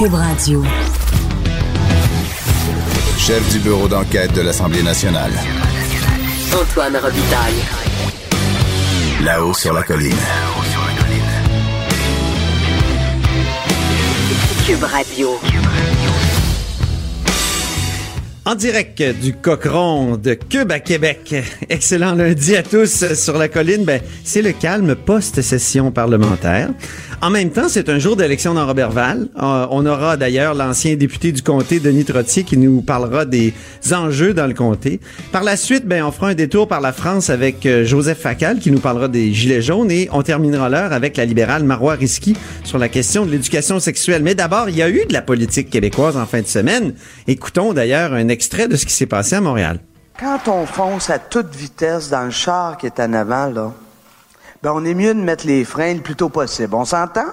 Cube Radio. Chef du bureau d'enquête de l'Assemblée nationale. Antoine Robitaille. Là-haut sur la colline. Cube Radio. En direct du Cochon de Cube à Québec. Excellent lundi à tous sur la colline. Ben, c'est le calme post-session parlementaire. En même temps, c'est un jour d'élection dans Robertval. Euh, on aura d'ailleurs l'ancien député du comté, Denis Trottier, qui nous parlera des enjeux dans le comté. Par la suite, ben, on fera un détour par la France avec euh, Joseph Facal, qui nous parlera des Gilets jaunes, et on terminera l'heure avec la libérale Marois Risky sur la question de l'éducation sexuelle. Mais d'abord, il y a eu de la politique québécoise en fin de semaine. Écoutons d'ailleurs un extrait de ce qui s'est passé à Montréal. Quand on fonce à toute vitesse dans le char qui est en avant, là, ben on est mieux de mettre les freins le plus tôt possible. On s'entend?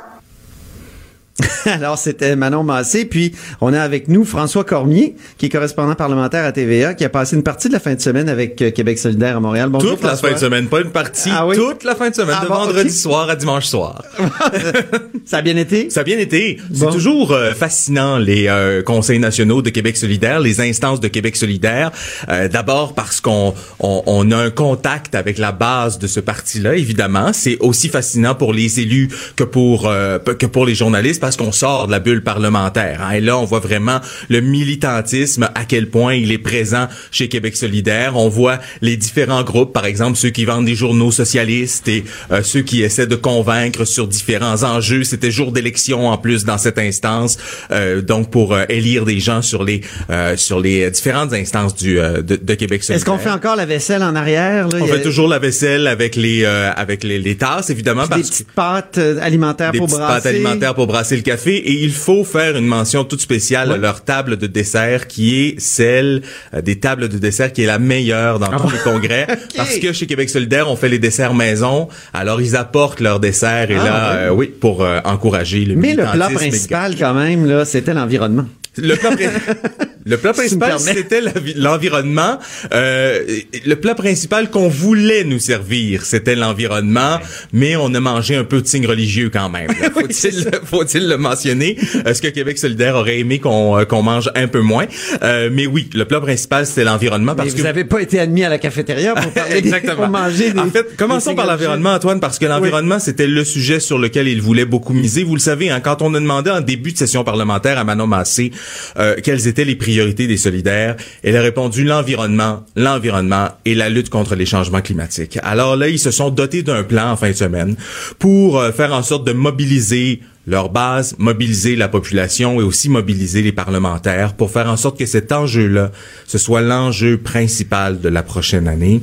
Alors, c'était Manon Massé. Puis, on a avec nous François Cormier, qui est correspondant parlementaire à TVA, qui a passé une partie de la fin de semaine avec euh, Québec solidaire à Montréal. Bonjour, toute la fin de semaine, pas une partie. Ah oui? Toute la fin de semaine, Ah de bon, vendredi soir à dimanche soir. Ça a bien été? Ça a bien été. Bon. C'est toujours euh, fascinant les euh, conseils nationaux de Québec solidaire, les instances de Québec solidaire. Euh, D'abord parce qu'on on, on a un contact avec la base de ce parti-là. Évidemment, c'est aussi fascinant pour les élus que pour que pour les journalistes parce qu'on sort de la bulle parlementaire. hein. Et là, on voit vraiment le militantisme à quel point il est présent chez Québec solidaire. On voit les différents groupes, par exemple ceux qui vendent des journaux socialistes et euh, ceux qui essaient de convaincre sur différents enjeux. C'était jour d'élection en plus dans cette instance, euh, donc pour euh, élire des gens sur les euh, sur les différentes instances du euh, de, de Québec solidaire. Est-ce qu'on fait encore la vaisselle en arrière? Là? On a fait toujours la vaisselle avec les euh, avec les, les tasses évidemment des parce que petites pâtes alimentaires des pour petites brasser. pâtes alimentaires pour brasser le café et il faut faire une mention toute spéciale à leur table de dessert qui est celle euh, des tables de dessert qui est la meilleure dans tous les congrès. Parce que chez Québec solidaire on fait les desserts maison. Alors ils apportent leur dessert et Ah, là euh, oui pour euh, encourager le Mais le plat principal, quand même, là, c'était l'environnement. Le plat, le plat principal, c'était l'environnement. Euh, le plat principal qu'on voulait nous servir, c'était l'environnement, mais on a mangé un peu de signe religieux quand même. Faut-il faut-il le mentionner? Est-ce que Québec solidaire aurait aimé qu'on euh, qu'on mange un peu moins? Euh, mais oui, le plat principal, c'était l'environnement Mais parce vous que... n'avez pas été admis à la cafétéria pour parler des- Exactement. pour manger des, en fait, commençons par l'environnement, Antoine, parce que l'environnement, c'était le sujet sur lequel il voulait beaucoup miser. Vous le savez, hein, quand on a demandé en début de session parlementaire à Manon Massé euh, quelles étaient les priorités des solidaires, elle a répondu l'environnement, l'environnement et la lutte contre les changements climatiques. Alors là, ils se sont dotés d'un plan en fin de semaine pour euh, faire en sorte de mobiliser leur base, mobiliser la population et aussi mobiliser les parlementaires pour faire en sorte que cet enjeu-là, ce soit l'enjeu principal de la prochaine année.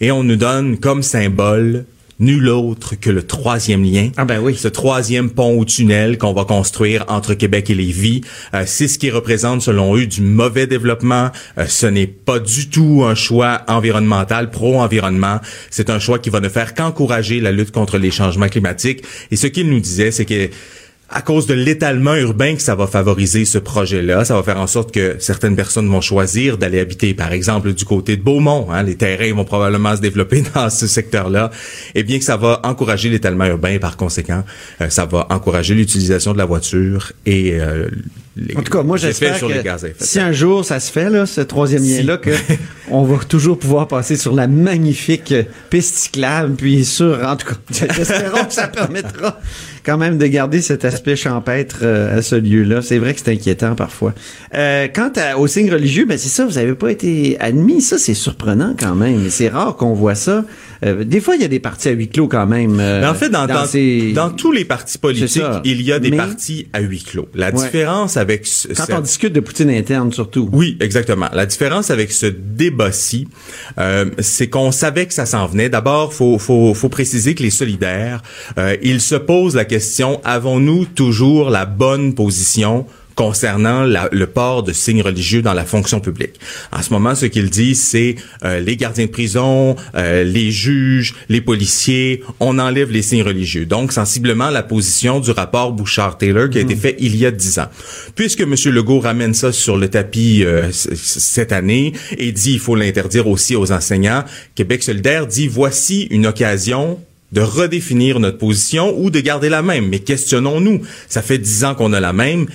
Et on nous donne comme symbole nul autre que le troisième lien. Ah ben oui. Ce troisième pont ou tunnel qu'on va construire entre Québec et Lévis, euh, c'est ce qui représente selon eux du mauvais développement. Euh, ce n'est pas du tout un choix environnemental, pro-environnement. C'est un choix qui va ne faire qu'encourager la lutte contre les changements climatiques. Et ce qu'ils nous disaient, c'est que à cause de l'étalement urbain que ça va favoriser ce projet-là, ça va faire en sorte que certaines personnes vont choisir d'aller habiter, par exemple, du côté de Beaumont. Hein, les terrains vont probablement se développer dans ce secteur-là. Et bien que ça va encourager l'étalement urbain, par conséquent, euh, ça va encourager l'utilisation de la voiture et euh, les En tout cas, moi, j'espère que si un jour ça se fait, là, ce troisième Si. lien-là, on va toujours pouvoir passer sur la magnifique piste cyclable, puis sur, en tout cas, j'espérons que ça permettra quand même de garder cet aspect champêtre euh, à ce lieu-là. C'est vrai que c'est inquiétant parfois. Euh, quant à- aux signes religieux, ben c'est ça, vous n'avez pas été admis. Ça, c'est surprenant quand même. C'est rare qu'on voit ça. Euh, des fois, il y a des partis à huis clos quand même. euh, Mais en fait, dans, dans, ces- dans tous les partis politiques, il y a des Mais- partis à huis clos. La Ouais. différence avec avec ce, Quand cette- on discute de Poutine interne, surtout. oui, exactement. La différence avec ce débat-ci, euh, c'est qu'on savait que ça s'en venait. D'abord, faut, faut, faut préciser que les solidaires, euh, ils se posent la question avons-nous toujours la bonne position concernant la- le port de signes religieux dans la fonction publique. En ce moment, ce qu'ils disent, c'est euh, les gardiens de prison, euh, les juges, les policiers, on enlève les signes religieux. Donc, sensiblement, la position du rapport Bouchard-Taylor qui a été fait il y a dix ans. Puisque M. Legault ramène ça sur le tapis euh, cette année et dit il faut l'interdire aussi aux enseignants, Québec solidaire dit voici une occasion de redéfinir notre position ou de garder la même. Mais questionnons-nous. Ça fait dix ans qu'on a la même.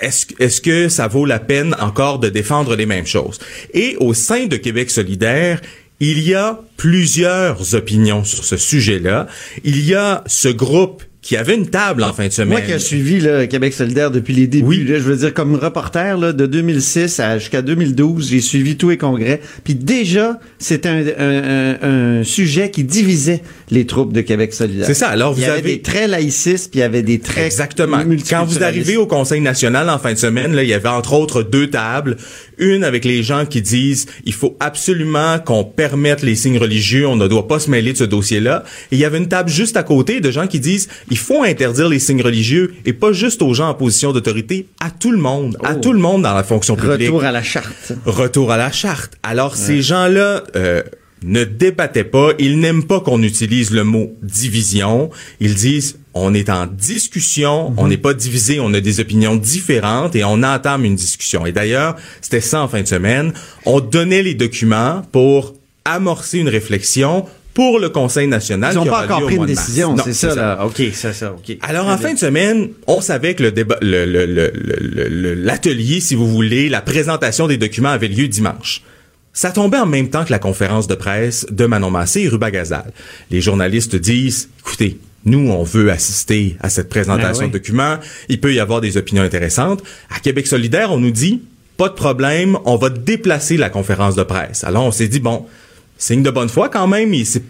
Est-ce que ça vaut la peine encore de défendre les mêmes choses? Et au sein de Québec solidaire, il y a plusieurs opinions sur ce sujet-là. Il y a ce groupe qui avait une table en fin de semaine. Moi qui ai suivi là, Québec solidaire depuis les débuts, Oui. là, je veux dire comme reporter là, de 2006 à, jusqu'à 2012, j'ai suivi tous les congrès. Puis déjà, c'était un, un- un- sujet qui divisait les troupes de Québec solidaire. C'est ça. Alors, il y vous avait avez- des traits laïcistes, puis il y avait des traits Exactement. Quand vous arrivez au Conseil national en fin de semaine, là, il y avait entre autres deux tables. Une avec les gens qui disent il faut absolument qu'on permette les signes religieux, on ne doit pas se mêler de ce dossier-là. Et il y avait une table juste à côté de gens qui disent il faut interdire les signes religieux et pas juste aux gens en position d'autorité, à tout le monde, à Oh. tout le monde dans la fonction publique Retour à la charte. retour à la charte. Alors ces gens-là euh, ne débattaient pas, ils n'aiment pas qu'on utilise le mot division. Ils disent on est en discussion, on n'est pas divisé, on a des opinions différentes et on entame une discussion. Et d'ailleurs, c'était ça en fin de semaine. On donnait les documents pour amorcer une réflexion pour le Conseil national. Ils n'ont pas encore pris une décision, c'est ça, là. OK, c'est ça, OK. alors, en fin de semaine, on savait que le débat, le- le- le- le- le- l'atelier, si vous voulez, la présentation des documents avait lieu dimanche. Ça tombait en même temps que la conférence de presse de Manon Massé et Ruba Gazal. Les journalistes disent, écoutez, nous, on veut assister à cette présentation Ah oui. de documents. Il peut y avoir des opinions intéressantes. À Québec solidaire, on nous dit, pas de problème, on va déplacer la conférence de presse. Alors, on s'est dit, bon, signe de bonne foi quand même. C'est-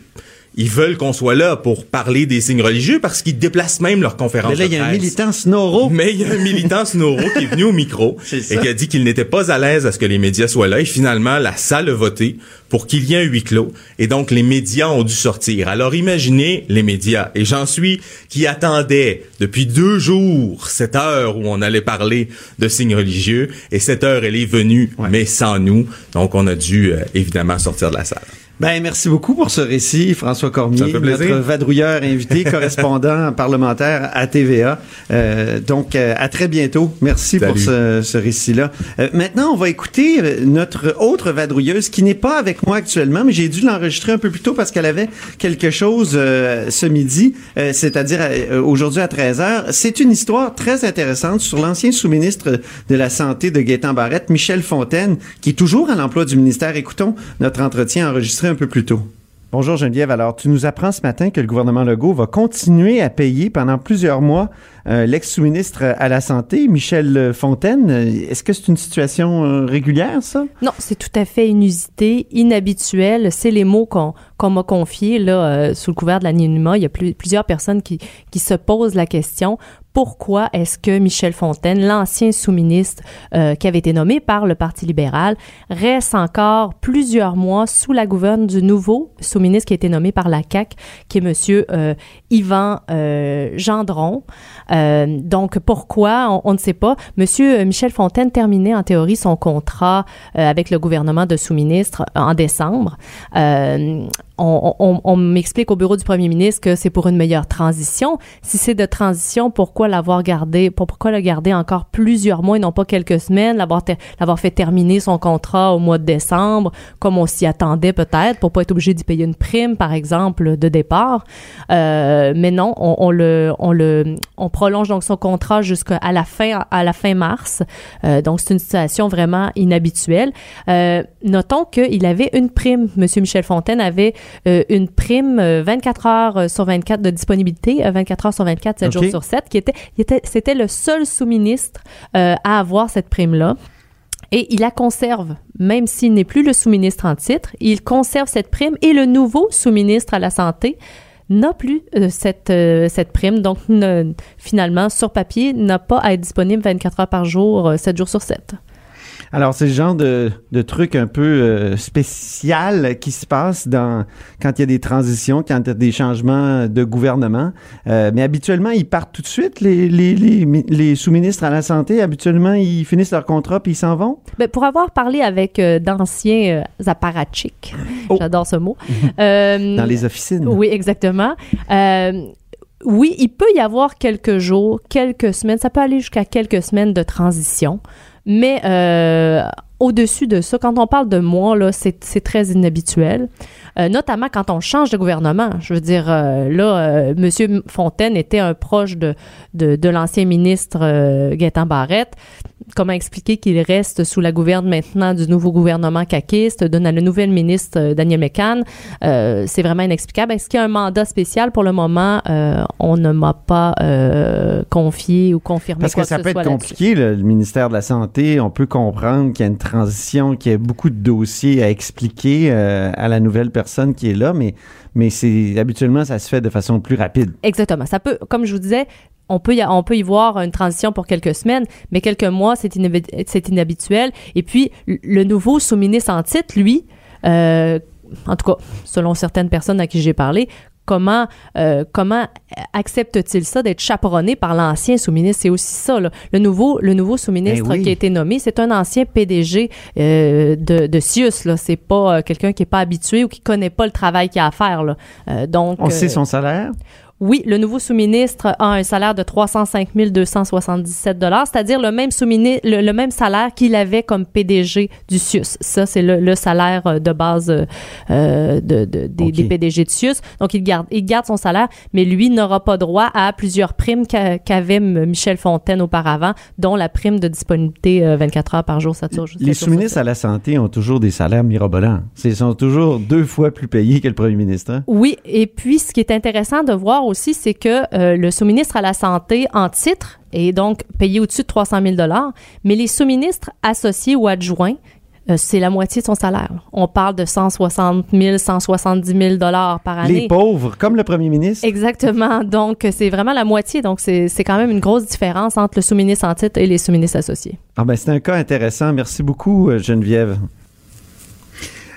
ils veulent qu'on soit là pour parler des signes religieux parce qu'ils déplacent même leur conférence Mais là, il y a un militant Snoro. Mais il y a un militant Snoro qui est venu au micro et qui a dit qu'il n'était pas à l'aise à ce que les médias soient là. Et finalement, la salle a voté pour qu'il y ait un huis clos. Et donc, les médias ont dû sortir. Alors, imaginez les médias. Et j'en suis qui attendaient depuis deux jours cette heure où on allait parler de signes religieux. Et cette heure, elle est venue, Ouais. mais sans nous. Donc, on a dû euh, évidemment sortir de la salle. Ben, merci beaucoup pour ce récit, François Cormier, notre vadrouilleur invité, correspondant parlementaire à TVA. Euh, donc, euh, à très bientôt. Merci pour ce, ce récit-là. Euh, maintenant, on va écouter euh, notre autre vadrouilleuse qui n'est pas avec moi actuellement, mais j'ai dû l'enregistrer un peu plus tôt parce qu'elle avait quelque chose euh, ce midi, euh, c'est-à-dire euh, aujourd'hui à 13h. C'est une histoire très intéressante sur l'ancien sous-ministre de la Santé de Gaétan Barrette, Michel Fontaine, qui est toujours à l'emploi du ministère. Écoutons notre entretien enregistré un peu plus tôt. Bonjour Geneviève. Alors, tu nous apprends ce matin que le gouvernement Legault va continuer à payer pendant plusieurs mois euh, l'ex-sous-ministre à la Santé, Michel Fontaine. Est-ce que c'est une situation euh, régulière, ça? Non, c'est tout à fait inusité, inhabituel. C'est les mots qu'on m'a confiés là, euh, sous le couvert de l'anonymat. Il y a plus- plusieurs personnes qui, qui se posent la question pourquoi est-ce que Michel Fontaine, l'ancien sous-ministre euh, qui avait été nommé par le Parti libéral, reste encore plusieurs mois sous la gouverne du nouveau sous-ministre qui a été nommé par la CAQ, qui est Monsieur euh, Yvan euh, Gendron. Euh, donc pourquoi on, on ne sait pas. Monsieur Michel Fontaine terminait en théorie son contrat avec le gouvernement de sous-ministre en décembre. On, on- on m'explique au bureau du premier ministre que c'est pour une meilleure transition. Si c'est de transition, pourquoi l'avoir gardé, pour- pourquoi le garder encore plusieurs mois et non pas quelques semaines, l'avoir l'avoir fait terminer son contrat au mois de décembre, comme on s'y attendait peut-être, pour pas être obligé d'y payer une prime, par exemple, de départ. Euh, mais non, on, on le, on le, on prolonge donc son contrat jusqu'à la fin, à la fin mars. Euh, donc c'est une situation vraiment inhabituelle. Euh, notons qu'il avait une prime. Monsieur Michel Fontaine avait une prime euh, 24 heures euh, sur 24 de disponibilité, euh, 24 heures sur 24, 7 OK. jours sur 7, qui était, c'était le seul sous-ministre euh, à avoir cette prime-là. Et il la conserve, même s'il n'est plus le sous-ministre en titre, il conserve cette prime et le nouveau sous-ministre à la santé n'a plus euh, cette, euh, cette prime, donc ne- finalement, sur papier, n'a pas à être disponible 24 heures par jour, euh, 7 jours sur 7. Alors, c'est le genre de, de truc un peu euh, spécial qui se passe dans quand il y a des transitions, quand il y a des changements de gouvernement. Euh, mais habituellement, ils partent tout de suite, les, les, les, mi- les sous-ministres à la santé. Habituellement, ils finissent leur contrat puis ils s'en vont. Ben, pour avoir parlé avec euh, d'anciens apparatchiks, Oh. j'adore ce mot. Dans les officines. Oui, exactement. Oui, il peut y avoir quelques jours, quelques semaines, ça peut aller jusqu'à quelques semaines de transition, mais euh, au-dessus de ça, quand on parle de mois, là, c'est très inhabituel, Euh, notamment quand on change de gouvernement. Je veux dire, euh, là, euh, M. Fontaine était un proche de, de, de l'ancien ministre Gaétan Barrette. Comment expliquer qu'il reste sous la gouverne maintenant du nouveau gouvernement caquiste, de la nouvelle ministre Daniel Mécan? Euh, c'est vraiment inexplicable. Est-ce qu'il y a un mandat spécial pour le moment? On ne m'a pas confié ou confirmé Parce quoi que ça peut être compliqué, le ministère de la Santé. On peut comprendre qu'il y a une transition, qu'il y a beaucoup de dossiers à expliquer euh, à la nouvelle personne qui est là, mais, mais c'est habituellement, ça se fait de façon plus rapide. Exactement. Ça peut, comme je vous disais, on peut, y, on peut y voir une transition pour quelques semaines, mais quelques mois, c'est inhabi- c'est inhabituel. Et puis, le nouveau sous-ministre en titre, lui, euh, en tout cas, selon certaines personnes à qui j'ai parlé, comment, euh, comment accepte-t-il ça d'être chaperonné par l'ancien sous-ministre? C'est aussi ça. là. Le nouveau, le nouveau sous-ministre oui. qui a été nommé, c'est un ancien PDG euh, de, de Sius. C'est pas euh, quelqu'un qui est pas habitué ou qui connaît pas le travail qu'il a à faire. Là. Donc, On sait son salaire? Oui, le nouveau sous-ministre a un salaire de 305 277 c'est-à-dire le même sous-ministre, le, le même salaire qu'il avait comme PDG du CIUS. Ça, c'est le, le salaire euh, de base euh, euh, de, de- des, PDG de CIUS. Donc, il garde, il garde son salaire, mais lui n'aura pas droit à plusieurs primes qu'a- qu'avait Michel Fontaine auparavant, dont la prime de disponibilité euh, 24 heures par jour, ça dure Les sous-ministres à la santé ont toujours des salaires mirobolants. Ils sont toujours deux fois plus payés que le premier ministre. hein? Oui, et puis ce qui est intéressant de voir aussi, c'est que euh, le sous-ministre à la santé en titre est donc payé au-dessus de 300 000 mais les sous-ministres associés ou adjoints, euh, c'est la moitié de son salaire. On parle de 160 000, 170 000 dollars par année. Les pauvres, comme le premier ministre. Exactement. Donc, c'est vraiment la moitié. Donc, c'est c'est quand même une grosse différence entre le sous-ministre en titre et les sous-ministres associés. Ah ben, c'est un cas intéressant. Merci beaucoup, euh, Geneviève.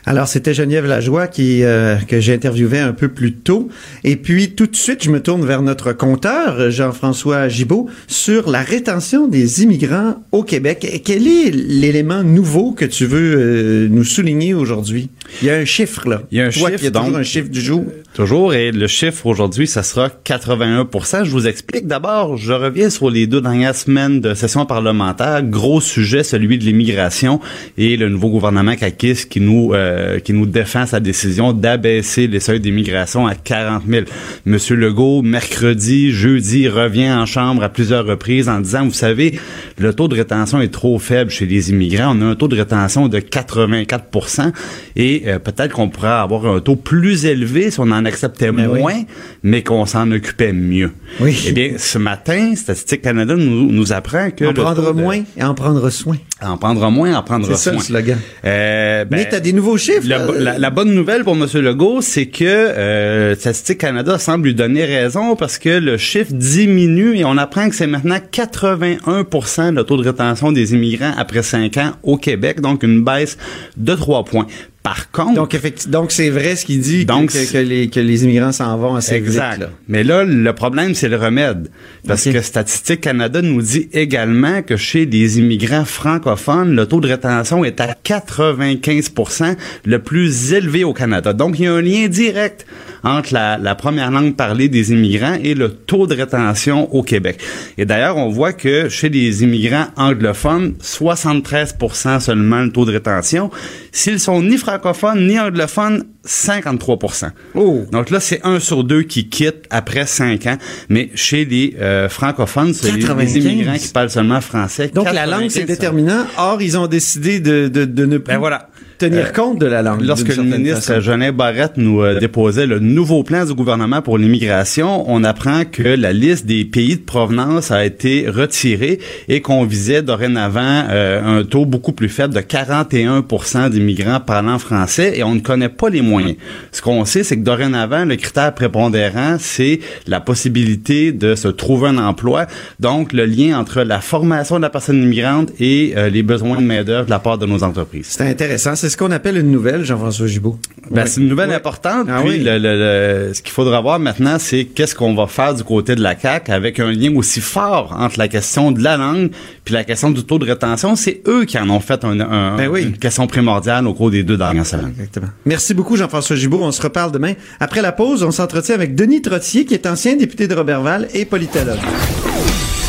Alors, c'était Geneviève Lajoie qui, euh, que j'ai interviewé un peu plus tôt. Et puis, tout de suite, je me tourne vers notre compteur, Jean-François Gibault, sur la rétention des immigrants au Québec. Quel est l'élément nouveau que tu veux euh, nous souligner aujourd'hui? Il y a un chiffre, là. Il y a un Toi chiffre, qui as toujours donc. un chiffre du jour. Toujours, et le chiffre aujourd'hui, ça sera 81 Je vous explique d'abord, je reviens sur les deux dernières semaines de session parlementaire. Gros sujet, celui de l'immigration et le nouveau gouvernement CAQIS qui nous euh, qui nous défend sa décision d'abaisser les seuils d'immigration à 40 000. Monsieur Legault, mercredi, jeudi, revient en chambre à plusieurs reprises en disant, vous savez, le taux de rétention est trop faible chez les immigrants. On a un taux de rétention de 84% et euh, peut-être qu'on pourrait avoir un taux plus élevé si on en acceptait Ben oui. moins, mais qu'on s'en occupait mieux. Oui. Eh bien, ce matin, Statistique Canada nous, nous apprend que En prendre de- moins et en prendre soin. en prendre moins, en prendre C'est ça soin. le slogan. Euh, ben, Mais tu as des nouveaux chiffres. la bonne nouvelle pour M. Legault, c'est que euh, Statistique Canada semble lui donner raison parce que le chiffre diminue et on apprend que c'est maintenant 81% le taux de rétention des immigrants après 5 ans au Québec, donc une baisse de 3 points. Par contre, Donc, donc c'est vrai ce qu'il dit, que- Donc, que, les, que les immigrants s'en vont assez Exact. vite. là. Mais là, le problème, c'est le remède. Parce que Statistique Canada nous dit également que chez les immigrants francophones, le taux de rétention est à 95% le plus élevé au Canada. Donc, il y a un lien direct entre la, la première langue parlée des immigrants et le taux de rétention au Québec. Et d'ailleurs, on voit que chez les immigrants anglophones, 73% seulement le taux de rétention. S'ils sont ni francophones ni anglophones, 53% Oh. donc là, c'est un sur deux qui quitte après cinq ans. Mais chez les euh, francophones, c'est les, les 95. immigrants qui parlent seulement français. Donc, la langue, c'est 95. déterminant. Or, ils ont décidé de, de, de ne plus Ben voilà. Tenir Euh, compte de la langue. Lorsque le ministre. Jeannin Barrette nous euh, déposait le nouveau plan du gouvernement pour l'immigration, on apprend que la liste des pays de provenance a été retirée et qu'on visait dorénavant euh, un taux beaucoup plus faible de 41% d'immigrants parlant français et on ne connaît pas les moyens. Ce qu'on sait, c'est que dorénavant, le critère prépondérant, c'est la possibilité de se trouver un emploi, donc le lien entre la formation de la personne immigrante et les besoins de main-d'œuvre de la part de nos entreprises. C'est intéressant. C'est ce qu'on appelle une nouvelle, Jean-François Gibault? Ben, c'est une nouvelle importante. Ah puis oui. le, le- le- ce qu'il faudra voir maintenant, c'est qu'est-ce qu'on va faire du côté de la CAC avec un lien aussi fort entre la question de la langue puis la question du taux de rétention. C'est eux qui en ont fait un, un- Ben oui. une question primordiale au cours des deux dernières semaines. Exactement. Merci beaucoup, Jean-François Gibault. On se reparle demain. Après la pause, on s'entretient avec Denis Trottier, qui est ancien député de Robertval et politologue.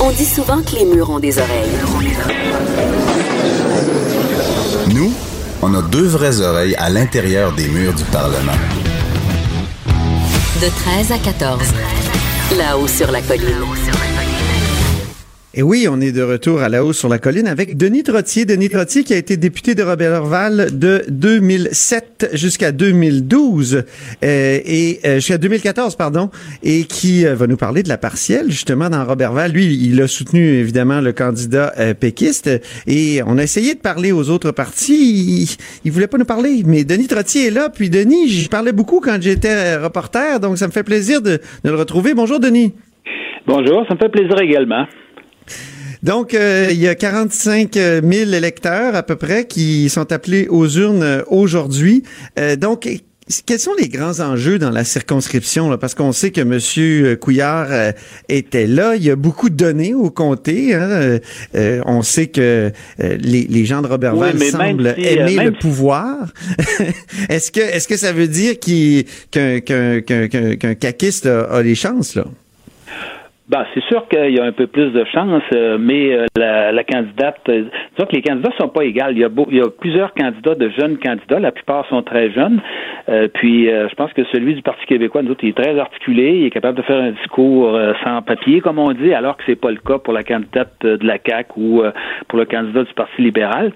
On dit souvent que les murs ont des oreilles. Nous, on a deux vraies oreilles à l'intérieur des murs du Parlement. De 13 à 14. Là-haut sur la colline. Et oui, on est de retour à la hausse sur la colline avec Denis Trottier. Denis Trottier qui a été député de Robertval de 2007 jusqu'à 2012 euh, et euh, jusqu'à 2014 pardon et qui euh, va nous parler de la partielle justement dans Robertval. Lui, il a soutenu évidemment le candidat péquiste et on a essayé de parler aux autres partis. Il, voulait pas nous parler, mais Denis Trottier est là. Puis Denis, je parlais beaucoup quand j'étais reporter, donc ça me fait plaisir de le retrouver. Bonjour Denis. Bonjour, ça me fait plaisir également. Donc, euh, il y a 45 000 électeurs à peu près qui sont appelés aux urnes euh, aujourd'hui. Euh, donc, quels sont les grands enjeux dans la circonscription? Là? Parce qu'on sait que M. Couillard euh, était là. Il y a beaucoup de données au comté. Hein? Euh, euh, on sait que euh, les, les gens de Robertval Oui, semblent si, euh, aimer le si- pouvoir. est-ce que est-ce que ça veut dire qu'un qu'un qu'un qu'un qu'un caquiste a, a les chances, là? Ben, c'est sûr qu'il y a un peu plus de chance, euh, mais euh, la, candidate, euh, disons que les candidats sont pas égaux. Il y a, plusieurs candidats de jeunes candidats, la plupart sont très jeunes. Puis, je pense que celui du Parti québécois, nous autres, il est très articulé, il est capable de faire un discours sans papier, comme on dit, alors que c'est pas le cas pour la candidate de la CAQ ou pour le candidat du Parti libéral.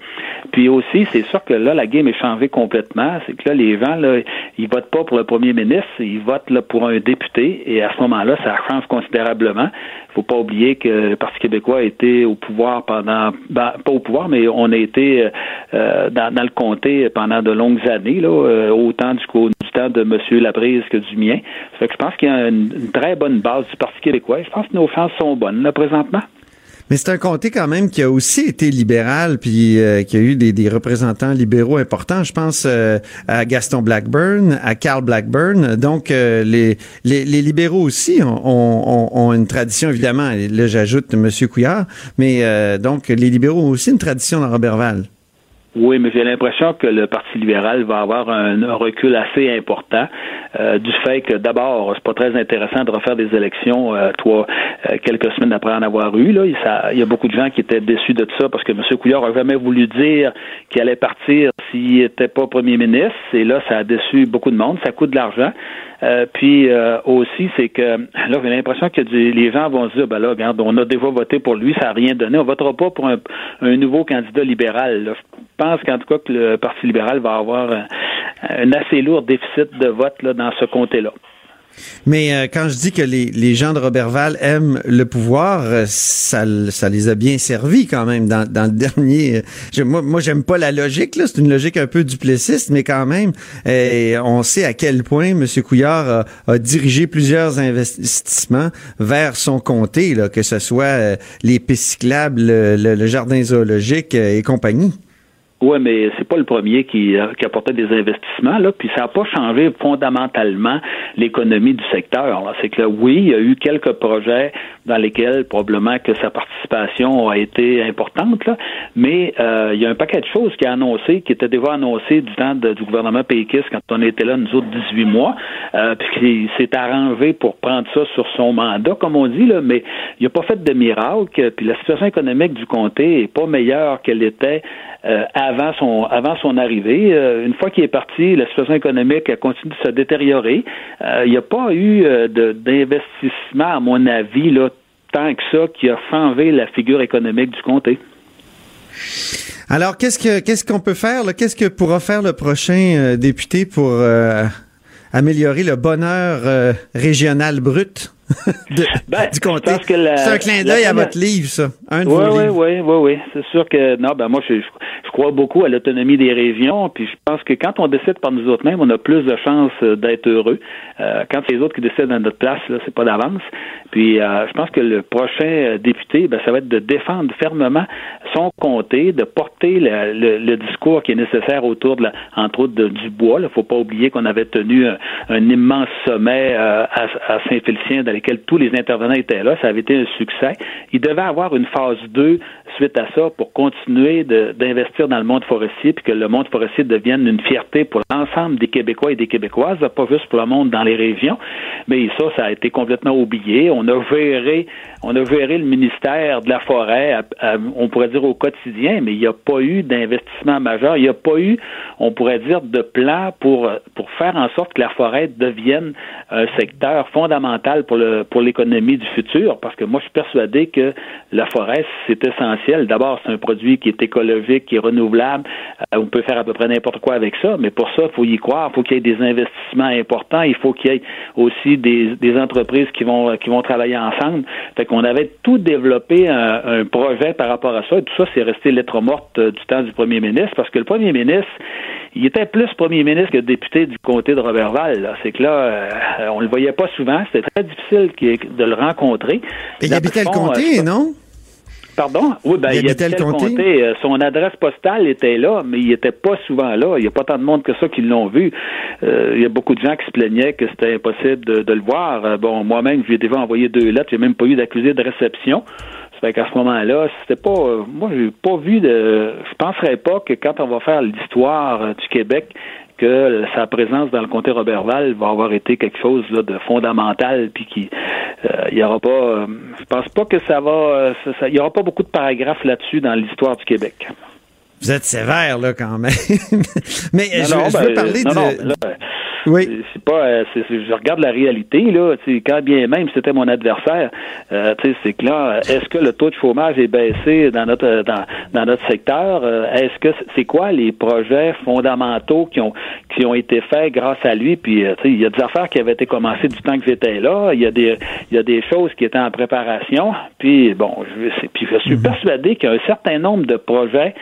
Puis aussi, c'est sûr que là, la game est changée complètement. C'est que là, les gens, là, ils votent pas pour le premier ministre, ils votent là, pour un député, et à ce moment-là, ça change considérablement. Il faut pas oublier que le Parti québécois a été au pouvoir pendant, ben, pas au pouvoir, mais on a été euh, dans, le comté pendant de longues années, là, euh, autant du, temps de M. Labrise que du mien. Je pense qu'il y a une, une très bonne base du Parti québécois. Je pense que nos chances sont bonnes, là, présentement. Mais c'est un comté quand même qui a aussi été libéral, puis euh, qui a eu des, représentants libéraux importants. Je pense euh, à Gaston Blackburn, à Carl Blackburn. Donc, euh, les, libéraux aussi ont, ont, une tradition, évidemment. Là, j'ajoute M. Couillard. Mais donc, les libéraux ont aussi une tradition dans Robertval. Oui, mais j'ai l'impression que le Parti libéral va avoir un, recul assez important euh, du fait que d'abord, c'est pas très intéressant de refaire des élections euh, toi, euh, quelques semaines après en avoir eu. Là, il, y a beaucoup de gens qui étaient déçus de ça parce que M. Couillard a jamais voulu dire qu'il allait partir s'il n'était pas premier ministre. Et là, ça a déçu beaucoup de monde. Ça coûte de l'argent. Euh, puis euh, aussi, c'est que là, j'ai l'impression que du- les gens vont se dire, ben là, regarde, on a déjà voté pour lui, ça n'a rien donné, on votera pas pour un, un nouveau candidat libéral. là. Je pense qu'en tout cas que le Parti libéral va avoir un, un assez lourd déficit de vote là, dans ce comté-là. Mais euh, quand je dis que les, les gens de Robertval aiment le pouvoir, euh, ça, ça les a bien servis quand même dans, dans le dernier. euh, je- moi, j'aime pas la logique, là. C'est une logique un peu duplessiste, mais quand même, euh, on sait à quel point M. Couillard a, dirigé plusieurs investissements vers son comté, là, que ce soit les pistes le, le- jardin zoologique et compagnie. Oui, mais c'est pas le premier qui, qui apportait des investissements, là, puis ça n'a pas changé fondamentalement l'économie du secteur. C'est que là, oui, il y a eu quelques projets dans lesquels probablement que sa participation a été importante, là, mais euh, il y a un paquet de choses qui a annoncé, qui était déjà annoncé du temps du gouvernement péquiste quand on était là, nous autres, 18 mois, euh, puis qui s'est arrangé pour prendre ça sur son mandat, comme on dit, là, mais il n'a pas fait de miracle, puis la situation économique du comté est pas meilleure qu'elle était euh, avant son avant son arrivée. Euh, une fois qu'il est parti, la situation économique a continué de se détériorer. Euh, il n'y a pas eu d'investissement, à mon avis, là, tant que ça, qui a changé la figure économique du comté. Alors, qu'est-ce que qu'est-ce qu'on peut faire? Qu'est-ce que pourra faire le prochain député pour améliorer le bonheur régional brut de- Ben, du comté? C'est un clin d'œil à votre livre, ça. Un de Oui, vos oui, livres. oui, oui, oui. C'est sûr que non, ben moi je, je, je crois beaucoup à l'autonomie des régions, puis je pense que quand on décide par nous autres mêmes, on a plus de chances euh, d'être heureux. Euh, quand c'est les autres qui décident à notre place, là, c'est pas d'avance. Puis euh, je pense que le prochain député, ben, ça va être de défendre fermement son comté, de porter le, discours qui est nécessaire autour de la, entre autres du bois. Il faut pas oublier qu'on avait tenu un, immense sommet à, à Saint-Félicien dans lequel tous les intervenants étaient là. Ça avait été un succès. Il devait avoir une phase 2 suite à ça pour continuer de- d'investir dans le monde forestier puis que le monde forestier devienne une fierté pour l'ensemble des Québécois et des Québécoises, pas juste pour le monde dans les régions. Mais ça, ça a été complètement oublié. On a géré, on a géré le ministère de la forêt, on pourrait dire au quotidien, mais il n'y a pas eu d'investissement majeur. Il n'y a pas eu, on pourrait dire, de plan pour pour faire en sorte que la forêt devienne un secteur fondamental pour le pour l'économie du futur. Parce que moi, je suis persuadé que la forêt, c'est essentiel. D'abord, c'est un produit qui est écologique, qui est renouvelable. Euh, on peut faire à peu près n'importe quoi avec ça, mais pour ça, il faut y croire. Il faut qu'il y ait des investissements importants. Il faut qu'il y ait aussi des, des entreprises qui vont qui vont travailler ensemble. Qu'on avait tout développé un, un projet par rapport à ça. Et tout ça, c'est resté lettre morte euh, du temps du premier ministre, parce que le premier ministre, il était plus premier ministre que député du comté de Robertval. là. C'est que là, euh, on le voyait pas souvent. C'était très difficile de le rencontrer. Et il habitait le comté, euh, non? Pardon? Oui, ben, Il il, habitait le comté? comté. Euh, Son adresse postale était là, mais il était pas souvent là. Il n'y a pas tant de monde que ça qui l'ont vu. Euh, il y a beaucoup de gens qui se plaignaient que c'était impossible de, de le voir. Euh, bon, moi-même, j'ai déjà envoyé deux lettres. J'ai même pas eu d'accusé de réception. Ça fait qu'à ce moment-là, c'était pas. euh, moi, j'ai pas vu de. Je penserais pas que quand on va faire l'histoire du Québec, que sa présence dans le comté Robertval va avoir été quelque chose là, de fondamental, puis qui, euh, il y aura pas, euh, je pense pas que ça va, euh, ça- ça- il y aura pas beaucoup de paragraphes là-dessus dans l'histoire du Québec. Vous êtes sévère, là, quand même. Mais Non, je, non, je veux ben, parler non, de... là, Oui. c'est- pas, euh, je regarde la réalité là. Quand bien même c'était mon adversaire, euh, tu sais, c'est que là, est-ce que le taux de chômage est baissé dans notre dans, dans notre secteur? Euh, Est-ce que c'est quoi les projets fondamentaux qui ont qui ont été faits grâce à lui? Puis euh, il y a des affaires qui avaient été commencées du temps que j'étais là. Il y a des il y a des choses qui étaient en préparation. Puis bon, je, puis je suis persuadé qu'il y a un certain nombre de projets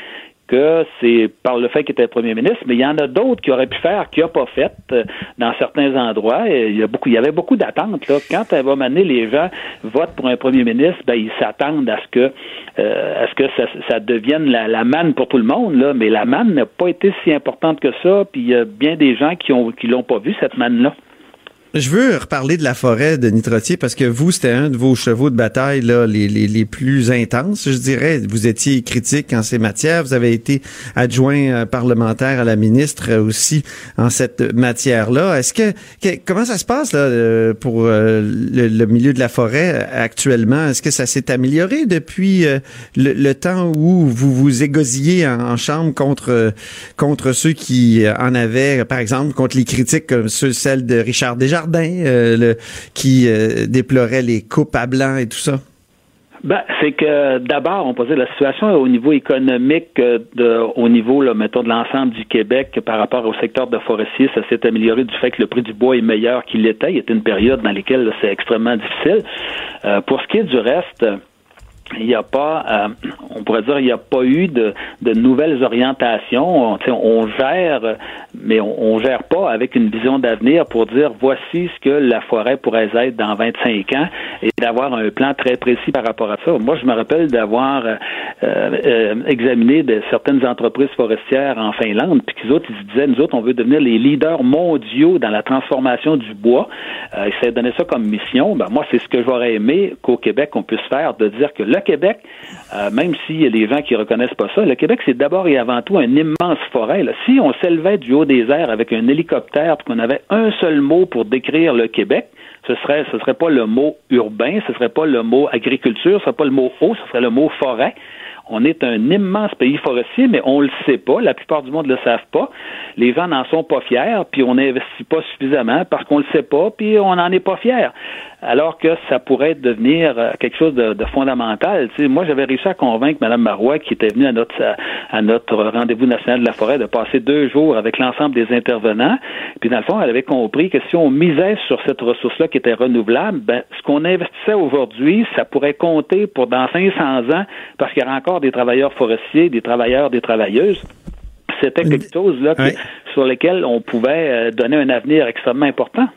que c'est par le fait qu'il était premier ministre, mais il y en a d'autres qui auraient pu faire, qui n'a pas fait euh, dans certains endroits. Et il y a beaucoup, il y avait beaucoup d'attentes. Là. Quand un moment donné, les gens votent pour un premier ministre, ben ils s'attendent à ce que euh, à ce que ça, ça devienne la, la manne pour tout le monde. Là. Mais la manne n'a pas été si importante que ça. Puis il y a bien des gens qui ont qui l'ont pas vu cette manne là. Je veux reparler de la forêt de Nitrotier parce que vous, c'était un de vos chevaux de bataille là, les, les, les plus intenses, je dirais. Vous étiez critique en ces matières. Vous avez été adjoint euh, parlementaire à la ministre aussi en cette matière-là. Est-ce que, comment ça se passe là euh, pour euh, le, milieu de la forêt actuellement? Est-ce que ça s'est amélioré depuis le, temps où vous vous égosillez en, en chambre contre contre ceux qui en avaient, par exemple, contre les critiques comme ceux, celles de Richard Desjardins, euh, qui euh, déplorait les coupes à blanc et tout ça? Ben, c'est que d'abord, on posait la situation au niveau économique, euh, au niveau, mettons, de l'ensemble du Québec par rapport au secteur de forestier, ça s'est amélioré du fait que le prix du bois est meilleur qu'il l'était. Il a une période dans laquelle c'est extrêmement difficile. Pour ce qui est du reste, il n'y a pas, euh, on pourrait dire, il n'y a pas eu de, nouvelles orientations. On, gère, mais on, on gère pas avec une vision d'avenir pour dire voici ce que la forêt pourrait être dans 25 ans et d'avoir un plan très précis par rapport à ça. Moi, je me rappelle d'avoir euh, euh, examiné certaines entreprises forestières en Finlande, puis qu'ils autres, ils se disaient, nous autres, on veut devenir les leaders mondiaux dans la transformation du bois. Ils s'est donné ça comme mission. Ben, moi, c'est ce que j'aurais aimé qu'au Québec, on puisse faire, de dire que le Québec, euh, même s'il y a des gens qui reconnaissent pas ça, le Québec, c'est d'abord et avant tout une immense forêt. Si on s'élevait du haut des airs avec un hélicoptère, qu'on avait un seul mot pour décrire le Québec, ce serait ce serait pas le mot urbain, ce serait pas le mot agriculture, ce serait pas le mot eau, ce serait le mot forêt. On est un immense pays forestier, mais on le sait pas. La plupart du monde le savent pas. Les gens n'en sont pas fiers, puis on n'investit pas suffisamment parce qu'on le sait pas, puis on n'en est pas fier. Alors que ça pourrait devenir euh, quelque chose de, fondamental. Moi, j'avais réussi à convaincre Mme Marois, qui était venue à notre à notre rendez-vous national de la forêt, de passer deux jours avec l'ensemble des intervenants. Puis dans le fond, elle avait compris que si on misait sur cette ressource-là qui était renouvelable, ben, ce qu'on investissait aujourd'hui, ça pourrait compter pour dans 500 ans, parce qu'il y aura encore des travailleurs forestiers, des travailleurs, des travailleuses. C'était quelque chose là sur lequel on pouvait euh, donner un avenir extrêmement important.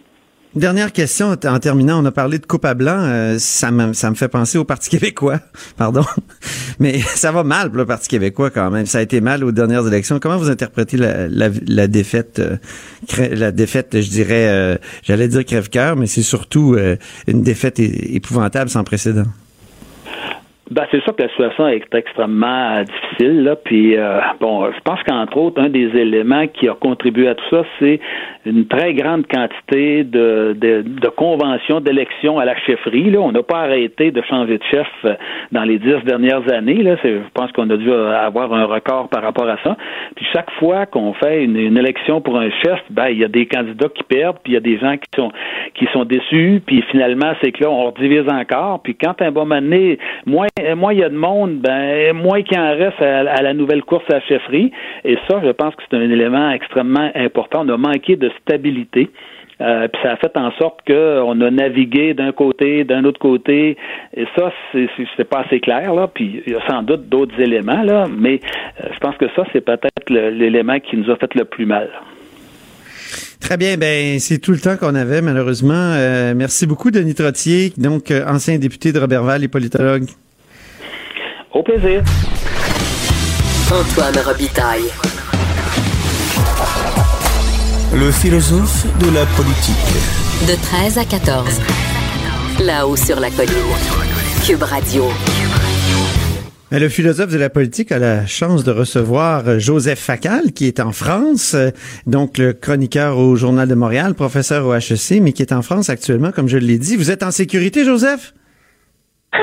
Dernière question en terminant, on a parlé de coupe à blanc, euh, ça me ça me fait penser au Parti québécois, pardon. Mais ça va mal pour le Parti québécois quand même. Ça a été mal aux dernières élections. Comment vous interprétez la, la, défaite euh, la défaite, je dirais euh, j'allais dire crève-cœur, mais c'est surtout une défaite épouvantable sans précédent? Ben, c'est sûr que la situation est extrêmement difficile. Là. Puis, bon, je pense qu'entre autres, un des éléments qui a contribué à tout ça, c'est une très grande quantité de, de, de conventions d'élections à la chefferie. Là. On n'a pas arrêté de changer de chef euh, dans les dix dernières années. Là. Je pense qu'on a dû avoir un record par rapport à ça. Puis chaque fois qu'on fait une, élection pour un chef, ben il y a des candidats qui perdent, puis il y a des gens qui sont qui sont déçus, puis finalement c'est que là on divise encore. Puis quand un bon moment moins moins il y a de monde, ben moins qu'il en reste à, à, la nouvelle course à la chefferie. Et ça, je pense que c'est un élément extrêmement important. On a manqué de stabilité. Euh, puis ça a fait en sorte qu'on a navigué d'un côté, d'un autre côté, et ça, c'est pas assez clair, là. Puis il y a sans doute d'autres éléments, là, mais euh, je pense que ça, c'est peut-être l'élément qui nous a fait le plus mal. Très bien, ben c'est tout le temps qu'on avait, malheureusement. Euh, merci beaucoup, Denis Trottier, donc ancien député de Robertval et politologue. Au plaisir. Antoine Robitaille. Le philosophe de la politique. De 13 à 14. Là-haut sur la colline. Cube Radio. Le philosophe de la politique a la chance de recevoir Joseph Facal, qui est en France, donc le chroniqueur au Journal de Montréal, professeur au HEC, mais qui est en France actuellement, comme je l'ai dit. Vous êtes en sécurité, Joseph?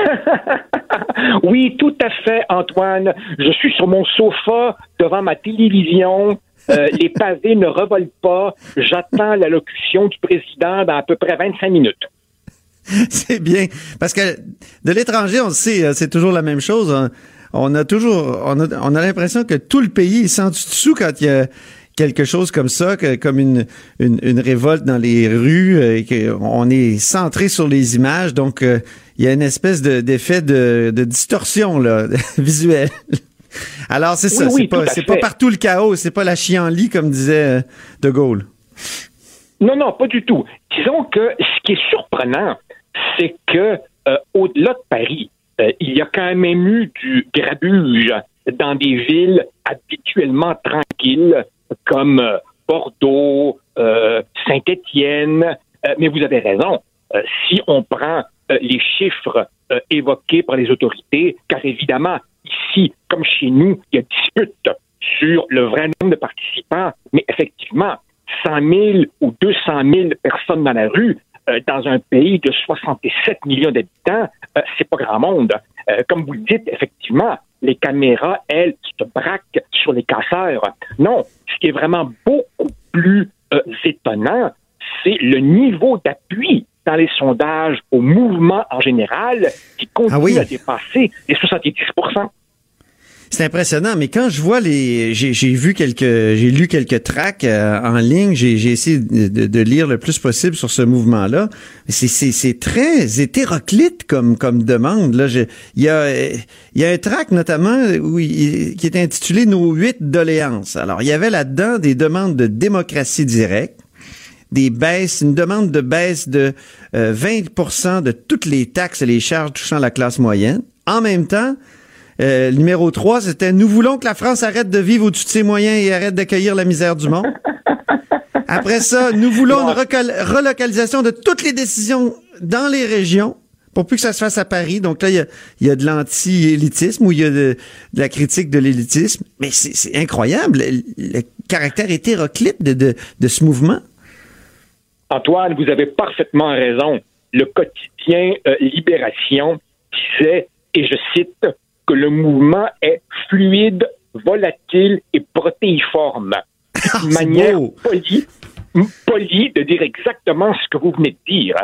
oui, tout à fait, Antoine. Je suis sur mon sofa devant ma télévision euh, les pavés ne revolent pas. J'attends l'allocution du président dans à peu près 25 minutes. C'est bien. Parce que de l'étranger, on sait, euh, c'est toujours la même chose. Hein. On a toujours, on a, l'impression que tout le pays est sent dessous quand il y a quelque chose comme ça, comme une, une, révolte dans les rues, euh, et qu'on est centré sur les images. Donc, il y a une espèce d'effet de, de, distorsion là, visuelle. Alors, c'est ça. c'est pas, pas partout le chaos. C'est pas la chienlit, comme disait euh, De Gaulle. Non, non, pas du tout. Disons que ce qui est surprenant, c'est que euh, au-delà de Paris, euh, il y a quand même eu du grabuge dans des villes habituellement tranquilles comme Bordeaux, Saint-Étienne. mais vous avez raison. si on prend les chiffres évoqués par les autorités, car évidemment, ici, comme chez nous, il y a dispute sur le vrai nombre de participants, mais effectivement, 100 000 ou 200 000 personnes dans la rue, euh, dans un pays de 67 millions d'habitants, euh, c'est pas grand monde. Euh, comme vous le dites, effectivement, les caméras, elles, se braquent sur les casseurs. Non, ce qui est vraiment beaucoup plus étonnant, c'est le niveau d'appui dans les sondages au mouvement en général qui continue ah à dépasser les 70 c'est impressionnant, mais quand je vois les, j'ai vu quelques, j'ai lu quelques tracks euh, en ligne, j'ai essayé de, de, lire le plus possible sur ce mouvement-là. C'est très hétéroclite comme comme demande. Là, il y a il y a un track notamment où qui est intitulé Nos huit doléances. Alors il y avait là-dedans des demandes de démocratie directe, des baisses, une demande de baisse de 20% euh, de toutes les taxes et les charges touchant la classe moyenne. En même temps, euh, numéro 3, c'était Nous voulons que la France arrête de vivre au-dessus de ses moyens et arrête d'accueillir la misère du monde. Après ça, nous voulons une relocalisation de toutes les décisions dans les régions pour plus que ça se fasse à Paris. Donc là, il y a, de l'anti-élitisme ou il y a de, la critique de l'élitisme. Mais c'est incroyable, le, caractère hétéroclite de, ce mouvement. Antoine, vous avez parfaitement raison. Le quotidien euh, Libération disait, et je cite, que le mouvement est fluide, volatile et protéiforme. Ah, Une manière polie, polie de dire exactement ce que vous venez de dire.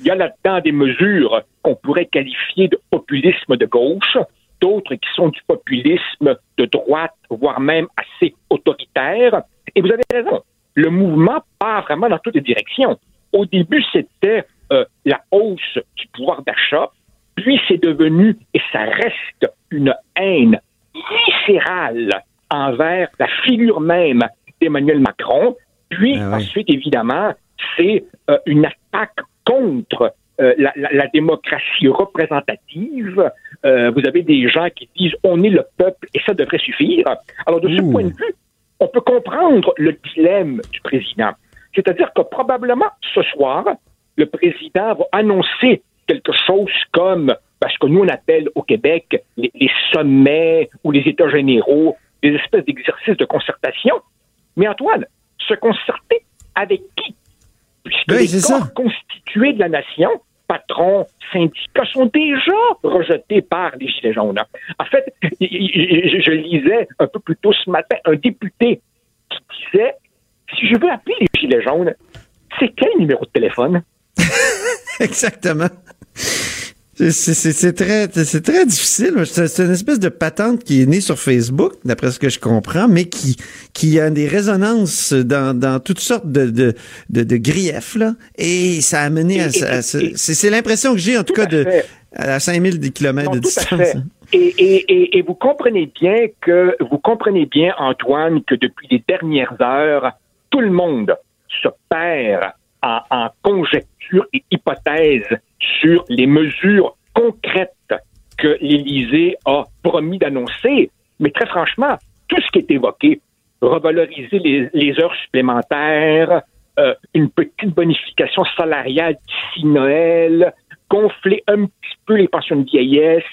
Il y a là-dedans des mesures qu'on pourrait qualifier de populisme de gauche, d'autres qui sont du populisme de droite, voire même assez autoritaire. Et vous avez raison, le mouvement part vraiment dans toutes les directions. Au début, c'était euh, la hausse du pouvoir d'achat, puis c'est devenu, et ça reste, une haine viscérale envers la figure même d'Emmanuel Macron. Puis Ah oui. ensuite, évidemment, c'est euh, une attaque contre euh, la, la- la démocratie représentative. Euh, vous avez des gens qui disent on est le peuple et ça devrait suffire. Alors de ce point de vue, on peut comprendre le dilemme du président. C'est-à-dire que probablement ce soir, le président va annoncer quelque chose comme ben, ce que nous on appelle au Québec les, les sommets ou les États généraux, des espèces d'exercices de concertation. Mais Antoine, se concerter avec qui? Puisque Oui, les corps ça. constitués de la nation, patrons, syndicats, sont déjà rejetés par les Gilets jaunes. En fait, je lisais un peu plus tôt ce matin un député qui disait si je veux appeler les Gilets jaunes, c'est quel numéro de téléphone? Exactement. C'est- très, c'est très difficile. C'est une espèce de patente qui est née sur Facebook, d'après ce que je comprends, mais qui, qui a des résonances dans, dans toutes sortes de, de, de, de griefs, là. Et ça a mené à, à c'est l'impression que j'ai, en tout, Tout cas, de, à 5000 kilomètres Non, de distance. Et, et, et, et vous comprenez bien que vous comprenez bien, Antoine, que depuis les dernières heures, tout le monde se perd en, en conjectures et hypothèses sur les mesures concrètes que l'Élysée a promis d'annoncer. Mais très franchement, tout ce qui est évoqué, revaloriser les, heures supplémentaires, euh, une petite bonification salariale d'ici Noël, gonfler un petit peu les pensions de vieillesse,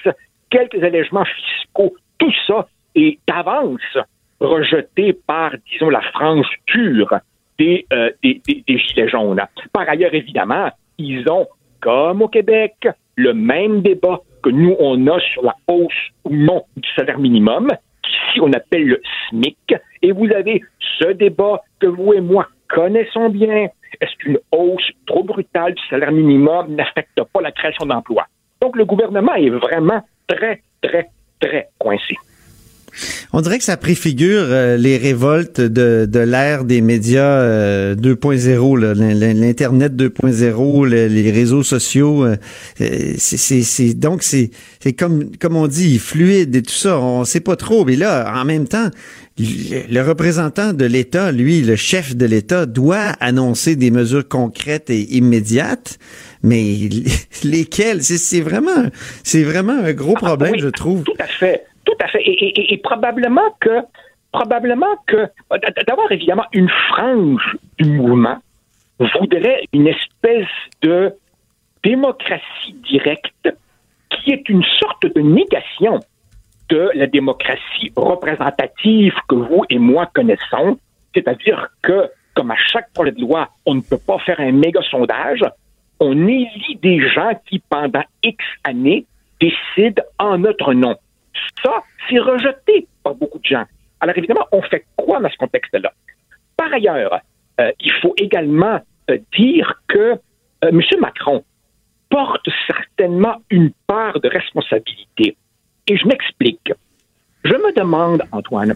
quelques allègements fiscaux, tout ça est d'avance rejeté par, disons, la frange dure des, euh, des, des, des Gilets jaunes. Par ailleurs, évidemment, ils ont, comme au Québec, le même débat que nous, on a sur la hausse ou non du salaire minimum, qu'ici, on appelle le SMIC. Et vous avez ce débat que vous et moi connaissons bien. Est-ce qu'une hausse trop brutale du salaire minimum n'affecte pas la création d'emplois? Donc, le gouvernement est vraiment très, très, très coincé. On dirait que ça préfigure euh, les révoltes de, de l'ère des médias euh, 2.0, là, l'in- l'in- l'internet 2.0, le- les réseaux sociaux. euh, euh, c'est, donc c'est, comme comme on dit fluide et tout ça. On sait pas trop. Mais là, en même temps, le, le représentant de l'État, lui, le chef de l'État, doit annoncer des mesures concrètes et immédiates. Mais lesquelles? C'est, vraiment, c'est vraiment un gros Ah, problème, oui, je trouve. Tout à fait, tout à fait. Et, probablement que, probablement que, d'abord évidemment, une frange du mouvement voudrait une espèce de démocratie directe qui est une sorte de négation de la démocratie représentative que vous et moi connaissons, c'est-à-dire que, comme à chaque projet de loi, on ne peut pas faire un méga sondage, on élit des gens qui, pendant X années, décident en notre nom. Ça, c'est rejeté par beaucoup de gens. Alors évidemment, on fait quoi dans ce contexte-là? Par ailleurs, euh, il faut également euh, dire que euh, M. Macron porte certainement une part de responsabilité. Et je m'explique. Je me demande, Antoine,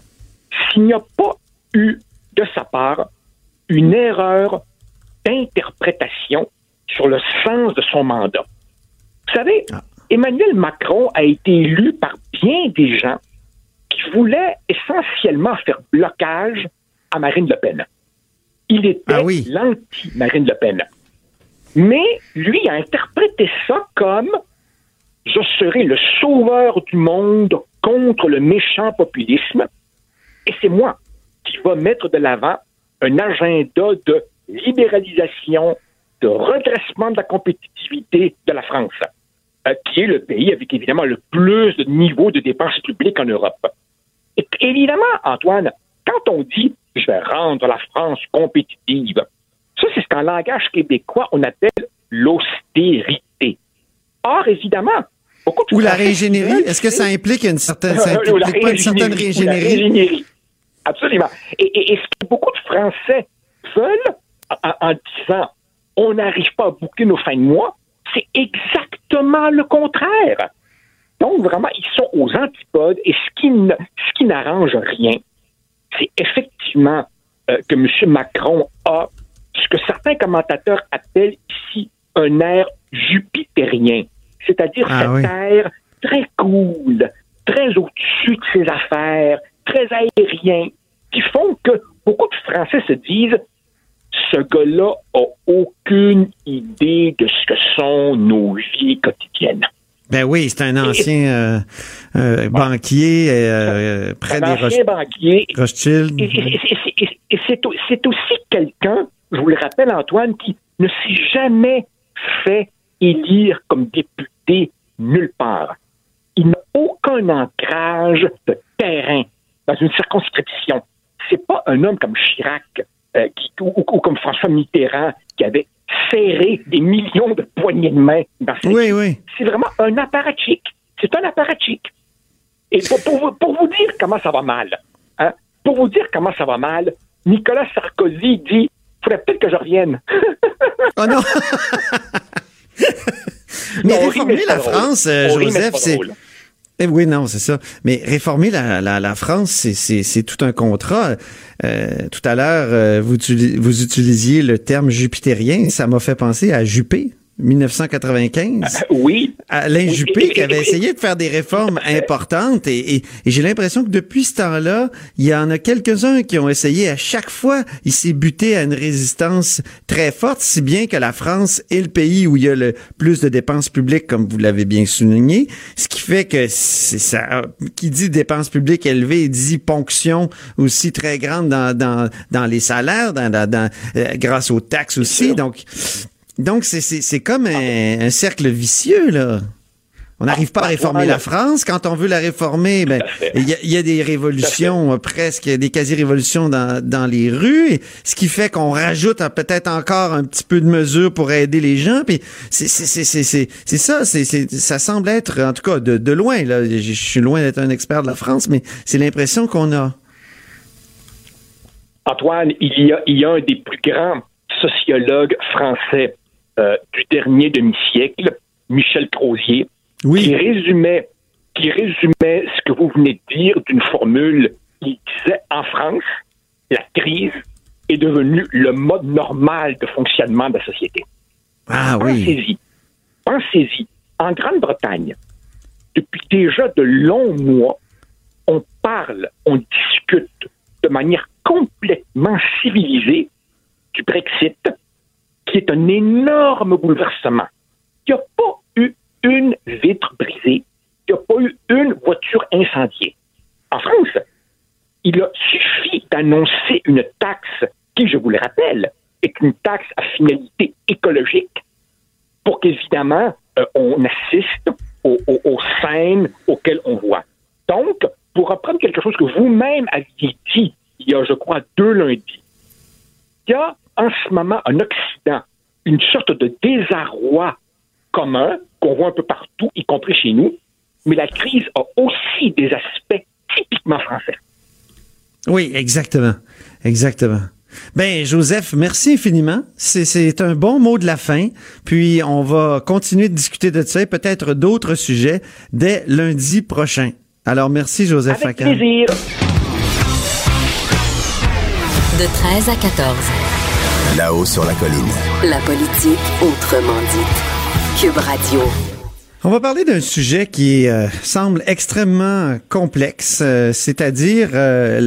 s'il n'y a pas eu de sa part une erreur d'interprétation sur le sens de son mandat. Vous savez, Emmanuel Macron a été élu par bien des gens qui voulaient essentiellement faire blocage à Marine Le Pen. Il était Ah oui. l'anti-Marine Le Pen. Mais lui a interprété ça comme je serai le sauveur du monde contre le méchant populisme et c'est moi qui va mettre de l'avant un agenda de libéralisation, de redressement de la compétitivité de la France, qui est le pays avec évidemment le plus de niveau de dépenses publiques en Europe. Et évidemment, Antoine, quand on dit je vais rendre la France compétitive, ça c'est ce qu'en langage québécois on appelle l'austérité. Or, évidemment, Beaucoup de Ou la veulent, Est-ce que ça implique une certaine, ça Euh, la pas une certaine la réingénierie. Absolument. Et, et- et ce que beaucoup de Français veulent, en, en disant on n'arrive pas à boucler nos fins de mois, c'est exactement le contraire. Donc, vraiment, ils sont aux antipodes et ce qui, ne- ce qui n'arrange rien, c'est effectivement euh, que M. Macron a ce que certains commentateurs appellent ici un air jupitérien, c'est-à-dire Ah cet oui. air très cool, très au-dessus de ses affaires, très aérien, qui font que beaucoup de Français se disent ce gars-là a aucune idée de ce que sont nos vies quotidiennes. Ben oui, c'est un ancien euh, euh, banquier euh, près Un des ancien banquier. Rothschild. Et, c'est aussi quelqu'un, je vous le rappelle, Antoine, qui ne s'est jamais fait élire comme député nulle part. Il n'a aucun ancrage de terrain dans une circonscription. C'est pas un homme comme Chirac euh, qui- ou, ou comme François Mitterrand qui avait serré des millions de poignées de main dans ses Oui, oui. c'est vraiment un apparatchik. C'est un apparatchik. Et pour, pour vous, pour vous dire comment ça va mal, hein, pour vous dire comment ça va mal, Nicolas Sarkozy dit faudrait peut-être que je revienne. Oh non! mais réformer mais c'est la. France, euh, Joseph, c'est... Eh oui, non, c'est ça. Mais réformer la, la, France, c'est, tout un contrat. Euh, tout à l'heure, euh, vous, vous utilisiez le terme jupitérien. Ça m'a fait penser à Juppé, 1995. oui. Alain Oui, Juppé qui avait essayé de faire des réformes importantes et, et- et j'ai l'impression que depuis ce temps-là, il y en a quelques-uns qui ont essayé à chaque fois, il s'est buté à une résistance très forte, si bien que la France est le pays où il y a le plus de dépenses publiques, comme vous l'avez bien souligné, ce qui fait que c'est ça, qui dit dépenses publiques élevées, dit ponction aussi très grande dans, dans, dans les salaires, dans, dans, dans, euh, grâce aux taxes aussi, donc donc, c'est- c'est c'est comme un, un cercle vicieux, là. On n'arrive pas à réformer la France. Quand on veut la réformer, ben, il y, y a des révolutions, euh, presque des quasi-révolutions dans, dans les rues, et ce qui fait qu'on rajoute peut-être encore un petit peu de mesures pour aider les gens. Puis c'est c'est- c'est- c'est- c'est- c'est ça, c'est c'est- ça semble être, en tout cas, de, de loin. Là, je je suis loin d'être un expert de la France, mais c'est l'impression qu'on a. Antoine, il y a, il y a un des plus grands sociologues français euh, du dernier demi-siècle, Michel Crozier, qui résumait qui résumait ce que vous venez de dire d'une formule qui disait en France, la crise est devenue le mode normal de fonctionnement de la société. Ah oui. Pensez-y. Pensez-y. En Grande-Bretagne, depuis déjà de longs mois, on parle, on discute de manière complètement civilisée du Brexit, qui est un énorme bouleversement. Il n'y a pas eu une vitre brisée, il n'y a pas eu une voiture incendiée. En France, il a suffi d'annoncer une taxe qui, je vous le rappelle, est une taxe à finalité écologique pour qu'évidemment, euh, on assiste aux, aux- scènes auxquelles on voit. Donc, pour reprendre quelque chose que vous-même aviez dit il y a, je crois, deux lundis, il y a en ce moment en Occident une sorte de désarroi commun qu'on voit un peu partout, y compris chez nous, mais la crise a aussi des aspects typiquement français. Oui, exactement. Exactement. Ben, Joseph, merci infiniment. C'est, c'est un bon mot de la fin. Puis, on va continuer de discuter de ça et peut-être d'autres sujets dès lundi prochain. Alors, merci, Joseph Avec plaisir. De 13 à 14. Là-haut sur la colline. La politique autrement dite. Cube Radio. On va parler d'un sujet qui euh, semble extrêmement complexe, euh, c'est-à-dire euh,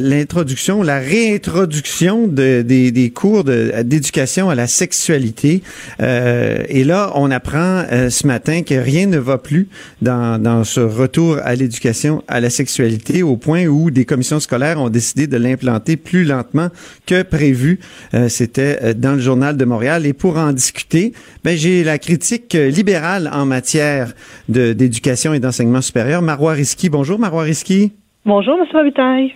l'introduction, la, réintroduction de, des, cours d'éducation à la sexualité. Et là, on apprend ce matin que rien ne va plus dans, dans ce retour à l'éducation à la sexualité, au point où des commissions scolaires ont décidé de l'implanter plus lentement que prévu. C'était dans le journal de Montréal. Et pour en discuter, ben, j'ai la critique euh, libérale en matière de- d'éducation et d'enseignement supérieur, Marois Risky. Bonjour, Marois Risky. Bonjour, M. Robitaille.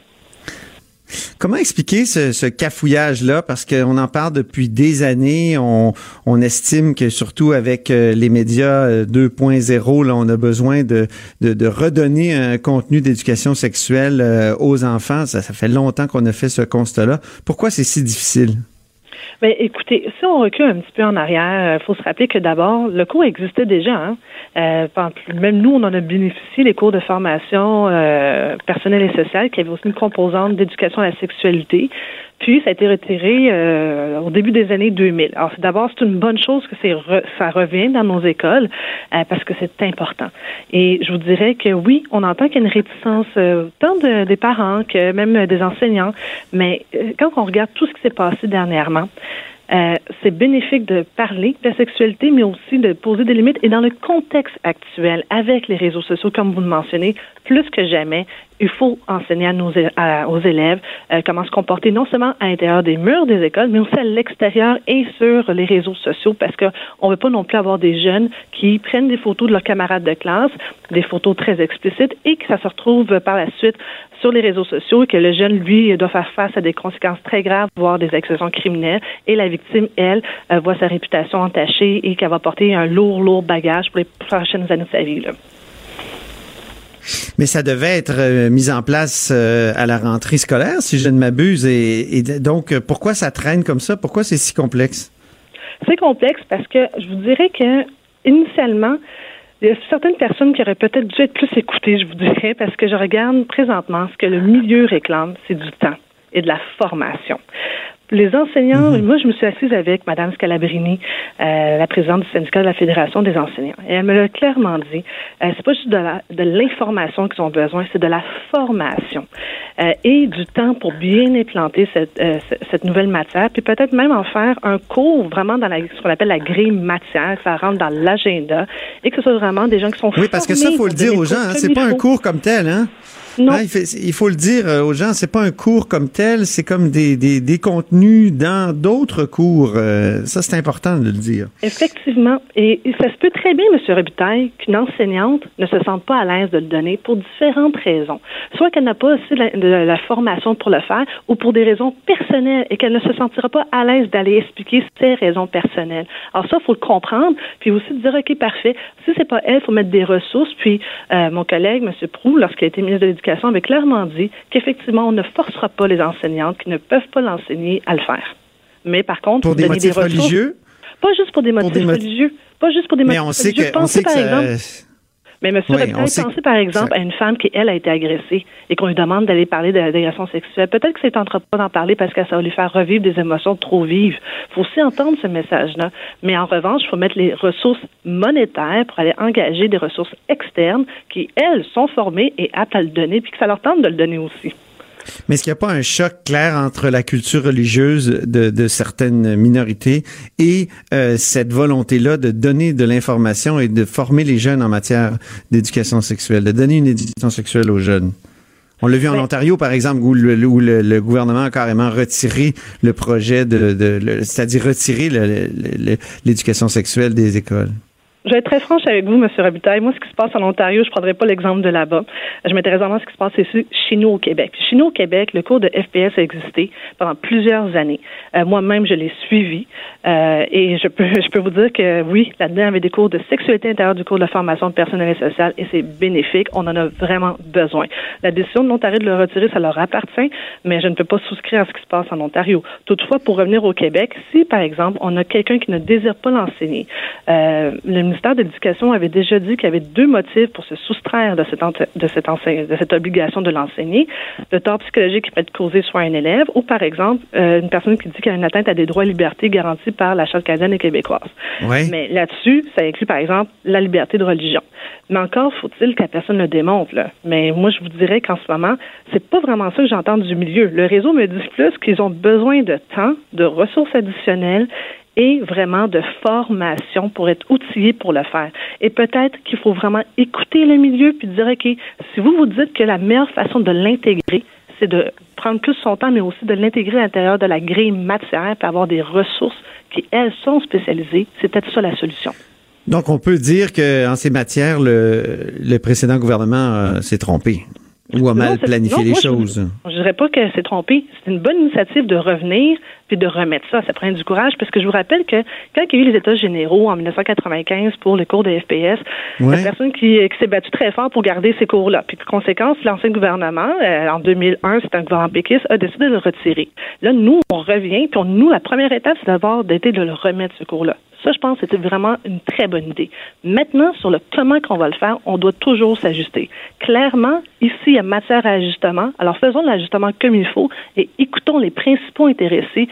Comment expliquer ce, ce cafouillage-là? Parce qu'on en parle depuis des années. On, on estime que surtout avec euh, les médias 2.0, là, on a besoin de, de, de redonner un contenu d'éducation sexuelle euh, aux enfants. Ça, ça fait longtemps qu'on a fait ce constat-là. Pourquoi c'est si difficile? Mais ben, écoutez, si on recule un petit peu en arrière, il faut se rappeler que d'abord, le cours existait déjà. Hein? Euh, même nous, on en a bénéficié, les cours de formation euh, personnelle et sociale, qui avaient aussi une composante d'éducation à la sexualité. Puis, ça a été retiré euh, au début des années 2000. Alors, d'abord, c'est une bonne chose que c'est ça revienne dans nos écoles euh, parce que c'est important. Et je vous dirais que oui, on entend qu'il y a une réticence euh, tant de, des parents que même des enseignants, mais quand on regarde tout ce qui s'est passé dernièrement, euh, c'est bénéfique de parler de la sexualité, mais aussi de poser des limites. Et dans le contexte actuel, avec les réseaux sociaux, comme vous le mentionnez, plus que jamais, il faut enseigner à nos, aux élèves euh, comment se comporter, non seulement à l'intérieur des murs des écoles, mais aussi à l'extérieur et sur les réseaux sociaux, parce qu'on ne veut pas non plus avoir des jeunes qui prennent des photos de leurs camarades de classe, des photos très explicites, et que ça se retrouve par la suite sur les réseaux sociaux et que le jeune, lui, doit faire face à des conséquences très graves, voire des accusations criminelles, et la victime, elle, euh, voit sa réputation entachée et qu'elle va porter un lourd, lourd bagage pour les prochaines années de sa vie. Là. Mais ça devait être euh, mis en place euh, à la rentrée scolaire, si je ne m'abuse. Et, donc, pourquoi ça traîne comme ça? Pourquoi c'est si complexe? C'est complexe parce que je vous dirais que initialement, il y a certaines personnes qui auraient peut-être dû être plus écoutées, je vous dirais, parce que je regarde présentement ce que le milieu réclame, c'est du temps et de la formation. Les enseignants, mhm. moi, je me suis assise avec Mme Scalabrini, euh, la présidente du syndicat de la Fédération des enseignants. Et elle me l'a clairement dit. Euh, c'est pas juste de, l'information qu'ils ont besoin, c'est de la formation euh, et du temps pour bien implanter cette, euh, cette nouvelle matière, puis peut-être même en faire un cours vraiment dans la, ce qu'on appelle la grille matière, que ça rentre dans l'agenda et que ce soit vraiment des gens qui sont Oui, parce que ça, faut le dire aux gens, hein, c'est pas un cours comme tel, hein? Non. il, faut le dire euh, aux gens, c'est pas un cours comme tel, c'est comme des, des, des, contenus dans d'autres cours. Euh, ça, c'est important de le dire. Effectivement. Et, ça se peut très bien, M. Robitaille, qu'une enseignante ne se sente pas à l'aise de le donner pour différentes raisons. Soit qu'elle n'a pas aussi la, de la formation pour le faire ou pour des raisons personnelles et qu'elle ne se sentira pas à l'aise d'aller expliquer ses raisons personnelles. Alors ça, il faut le comprendre, puis aussi dire, OK, parfait, si c'est pas elle, il faut mettre des ressources. Puis euh, mon collègue, M. Prou, lorsqu'il a été ministre de l'Éducation, avait clairement dit qu'effectivement, on ne forcera pas les enseignantes qui ne peuvent pas l'enseigner à le faire. Mais par contre, pour des motifs religieux, pas juste pour des motifs religieux, pas juste pour des motifs religieux. Pensez par exemple. Mais M. Oui, pensez par exemple à une femme qui, elle, a été agressée et qu'on lui demande d'aller parler de l'agression sexuelle? Peut-être que c'est tentera pas d'en parler parce que ça va lui faire revivre des émotions trop vives. Il faut aussi entendre ce message-là. Mais en revanche, il faut mettre les ressources monétaires pour aller engager des ressources externes qui, elles, sont formées et aptes à le donner, puis que ça leur tente de le donner aussi. Mais est-ce qu'il n'y a pas un choc clair entre la culture religieuse de, de certaines minorités et euh, cette volonté-là de donner de l'information et de former les jeunes en matière d'éducation sexuelle, de donner une éducation sexuelle aux jeunes? On l'a vu en Ontario, par exemple, où, le, où le, gouvernement a carrément retiré le projet de, de c'est-à-dire retiré l'éducation sexuelle des écoles. Je vais être très franche avec vous, M. Robitaille. Moi, ce qui se passe en Ontario, je ne prendrai pas l'exemple de là-bas. Je m'intéresse vraiment à ce qui se passe ici, chez nous au Québec. Chez nous au Québec, le cours de FPS a existé pendant plusieurs années. Euh, moi-même, je l'ai suivi. Euh, et je peux, je peux vous dire que oui, là-dedans, il y avait des cours de sexualité intérieure du cours de formation personnelle et sociale et c'est bénéfique. On en a vraiment besoin. La décision de l'Ontario de le retirer, ça leur appartient, mais je ne peux pas souscrire à ce qui se passe en Ontario. Toutefois, pour revenir au Québec, si, par exemple, on a quelqu'un qui ne désire pas l'enseigner, euh, ministère de l'Éducation avait déjà dit qu'il y avait deux motifs pour se soustraire de cette, de cette, de cette obligation de l'enseigner. Le tort psychologique qui peut être causé soit à un élève ou, par exemple, euh, une personne qui dit qu'il y a une atteinte à des droits et libertés garantis par la Charte canadienne et québécoise. Mais là-dessus, ça inclut, par exemple, la liberté de religion. Mais encore faut-il que la personne le démontre. Là. Mais moi, je vous dirais qu'en ce moment, c'est pas vraiment ça que j'entends du milieu. Le réseau me dit plus qu'ils ont besoin de temps, de ressources additionnelles et vraiment de formation pour être outillé pour le faire. Et peut-être qu'il faut vraiment écouter le milieu puis dire, OK, si vous vous dites que la meilleure façon de l'intégrer, c'est de prendre plus son temps, mais aussi de l'intégrer à l'intérieur de la grille matière pour avoir des ressources qui, elles, sont spécialisées, c'est peut-être ça la solution. Donc, on peut dire qu'en ces matières, le, le précédent gouvernement euh, s'est trompé. Ou a mal Non, c'est- planifié non, les moi, choses. Je dirais pas que c'est trompé. C'est une bonne initiative de revenir puis de remettre ça. Ça prend du courage parce que je vous rappelle que quand il y a eu les États généraux en 1995 pour le cours de FPS, Ouais. la personne qui, qui s'est battue très fort pour garder ces cours-là. Puis, conséquence, l'ancien gouvernement, euh, en 2001, c'est un gouvernement péquiste, a décidé de le retirer. Là, nous, on revient, puis on- nous, la première étape, c'est d'abord d'être de le remettre, ce cours-là. Ça, je pense c'était vraiment une très bonne idée. Maintenant, sur le comment qu'on va le faire, on doit toujours s'ajuster. Clairement, ici, il y a matière à ajustement. Alors, faisons l'ajustement comme il faut et écoutons les principaux intéressés,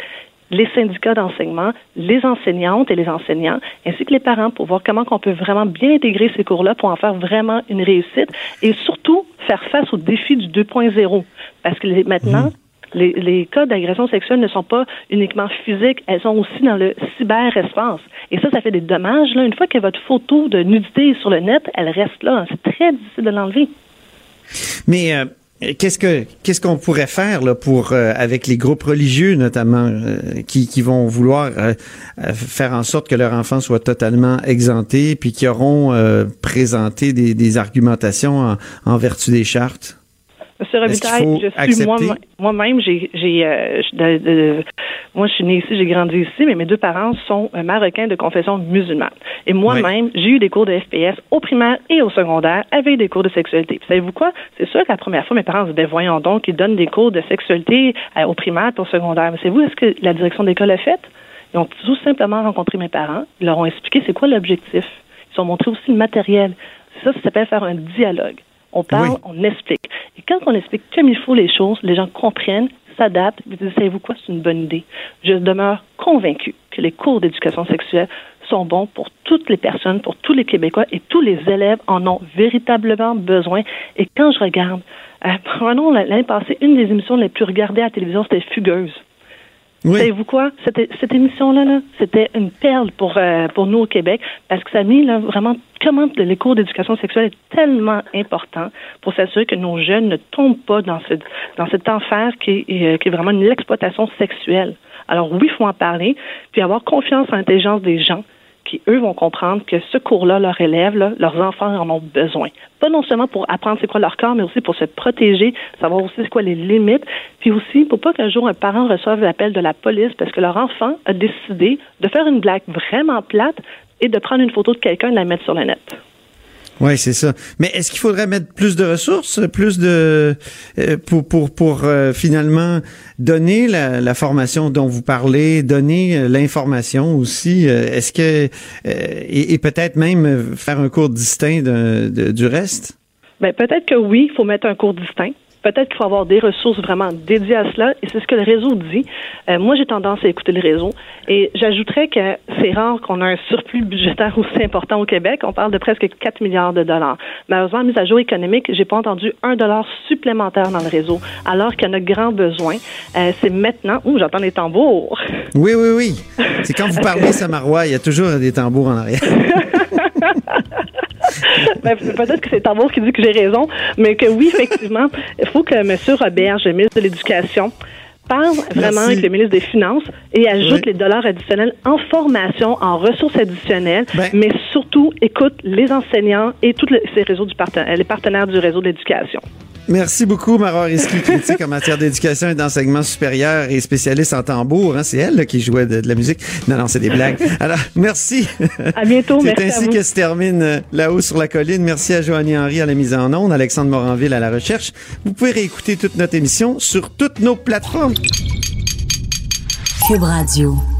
les syndicats d'enseignement, les enseignantes et les enseignants, ainsi que les parents pour voir comment on peut vraiment bien intégrer ces cours-là pour en faire vraiment une réussite et surtout faire face aux défis du 2.0. Parce que maintenant, les, cas d'agression sexuelle ne sont pas uniquement physiques, elles sont aussi dans le cyberespace. Et ça, ça fait des dommages. Une fois que votre photo de nudité est sur le net, elle reste là. C'est très difficile de l'enlever. Mais euh, qu'est-ce que qu'est-ce qu'on pourrait faire euh, avec les groupes religieux notamment euh, qui, vont vouloir faire en sorte que leur enfant soit totalement exempté puis qui auront présenté des, argumentations en, en vertu des chartes? Monsieur Robitaille, je suis accepter? moi- moi-même, j'ai, j'ai, euh, moi, je suis née ici, j'ai grandi ici, mais mes deux parents sont euh, marocains de confession musulmane. Et moi-même, j'ai eu des cours de FPS au primaire et au secondaire avec des cours de sexualité. Savez-vous quoi? C'est sûr que la première fois, mes parents se disaient, voyons donc, ils donnent des cours de sexualité euh, au primaire et au secondaire. Mais savez-vous, est-ce que la direction d'école a fait? Ils ont tout simplement rencontré mes parents, ils leur ont expliqué c'est quoi l'objectif. Ils ont montré aussi le matériel. Ça, ça s'appelle faire un dialogue. On parle, Oui. on explique. Et quand on explique comme il faut les choses, les gens comprennent, s'adaptent, et disent, savez-vous quoi, c'est une bonne idée. Je demeure convaincu que les cours d'éducation sexuelle sont bons pour toutes les personnes, pour tous les Québécois et tous les élèves en ont véritablement besoin. Et quand je regarde, euh, prenons l'année passée, une des émissions les plus regardées à la télévision, c'était Fugueuse. Oui. Savez-vous quoi? Cette, émission-là, là, c'était une perle pour, euh, pour nous au Québec parce que ça a mis vraiment comment les cours d'éducation sexuelle est tellement important pour s'assurer que nos jeunes ne tombent pas dans cet enfer qui est, euh, qui est vraiment l'exploitation sexuelle. Alors oui, il faut en parler, puis avoir confiance en l'intelligence des gens qui, eux, vont comprendre que ce cours-là, leurs élèves, leurs enfants en ont besoin. Pas non seulement pour apprendre c'est quoi leur corps, mais aussi pour se protéger, savoir aussi c'est quoi les limites, puis aussi pour pas qu'un jour un parent reçoive l'appel de la police parce que leur enfant a décidé de faire une blague vraiment plate et de prendre une photo de quelqu'un et de la mettre sur le net. Oui, c'est ça. Mais est-ce qu'il faudrait mettre plus de ressources, plus de euh, pour pour pour euh, finalement donner la, la formation dont vous parlez, donner euh, l'information aussi. euh, est-ce que euh, et, et peut-être même faire un cours distinct de- du reste? Ben, peut-être que oui, il faut mettre un cours distinct. Peut-être qu'il faut avoir des ressources vraiment dédiées à cela, et c'est ce que le réseau dit. Euh, moi, j'ai tendance à écouter le réseau, et j'ajouterais que c'est rare qu'on a un surplus budgétaire aussi important au Québec. On parle de presque 4 milliards de dollars. Malheureusement, mise à jour économique, j'ai pas entendu un dollar supplémentaire dans le réseau, alors qu'il y en a grand besoin. Euh, c'est maintenant. Ouh, j'entends les tambours. Oui, oui, oui. C'est quand vous parlez Samarois, il y a toujours des tambours en arrière. Ben, peut-être que c'est Tambour qui dit que j'ai raison, mais que oui, effectivement, il faut que M. Robert, ministre de l'Éducation, parle vraiment Merci. avec le ministre des Finances et ajoute Oui. les dollars additionnels en formation, en ressources additionnelles, Ben- mais surtout écoute les enseignants et tous les, ces réseaux du partenaire, les partenaires du réseau d'éducation. Merci beaucoup, Mara Risky, critique en matière d'éducation et d'enseignement supérieur et spécialiste en tambour. Hein, c'est elle là, qui jouait de, de la musique. Non, non, c'est des blagues. Alors, merci. À bientôt, C'est à ainsi vous. que se termine euh, là-haut sur la colline. Merci à Joanie Henry à la mise en onde, Alexandre Moranville à la recherche. Vous pouvez réécouter toute notre émission sur toutes nos plateformes. Cube Radio.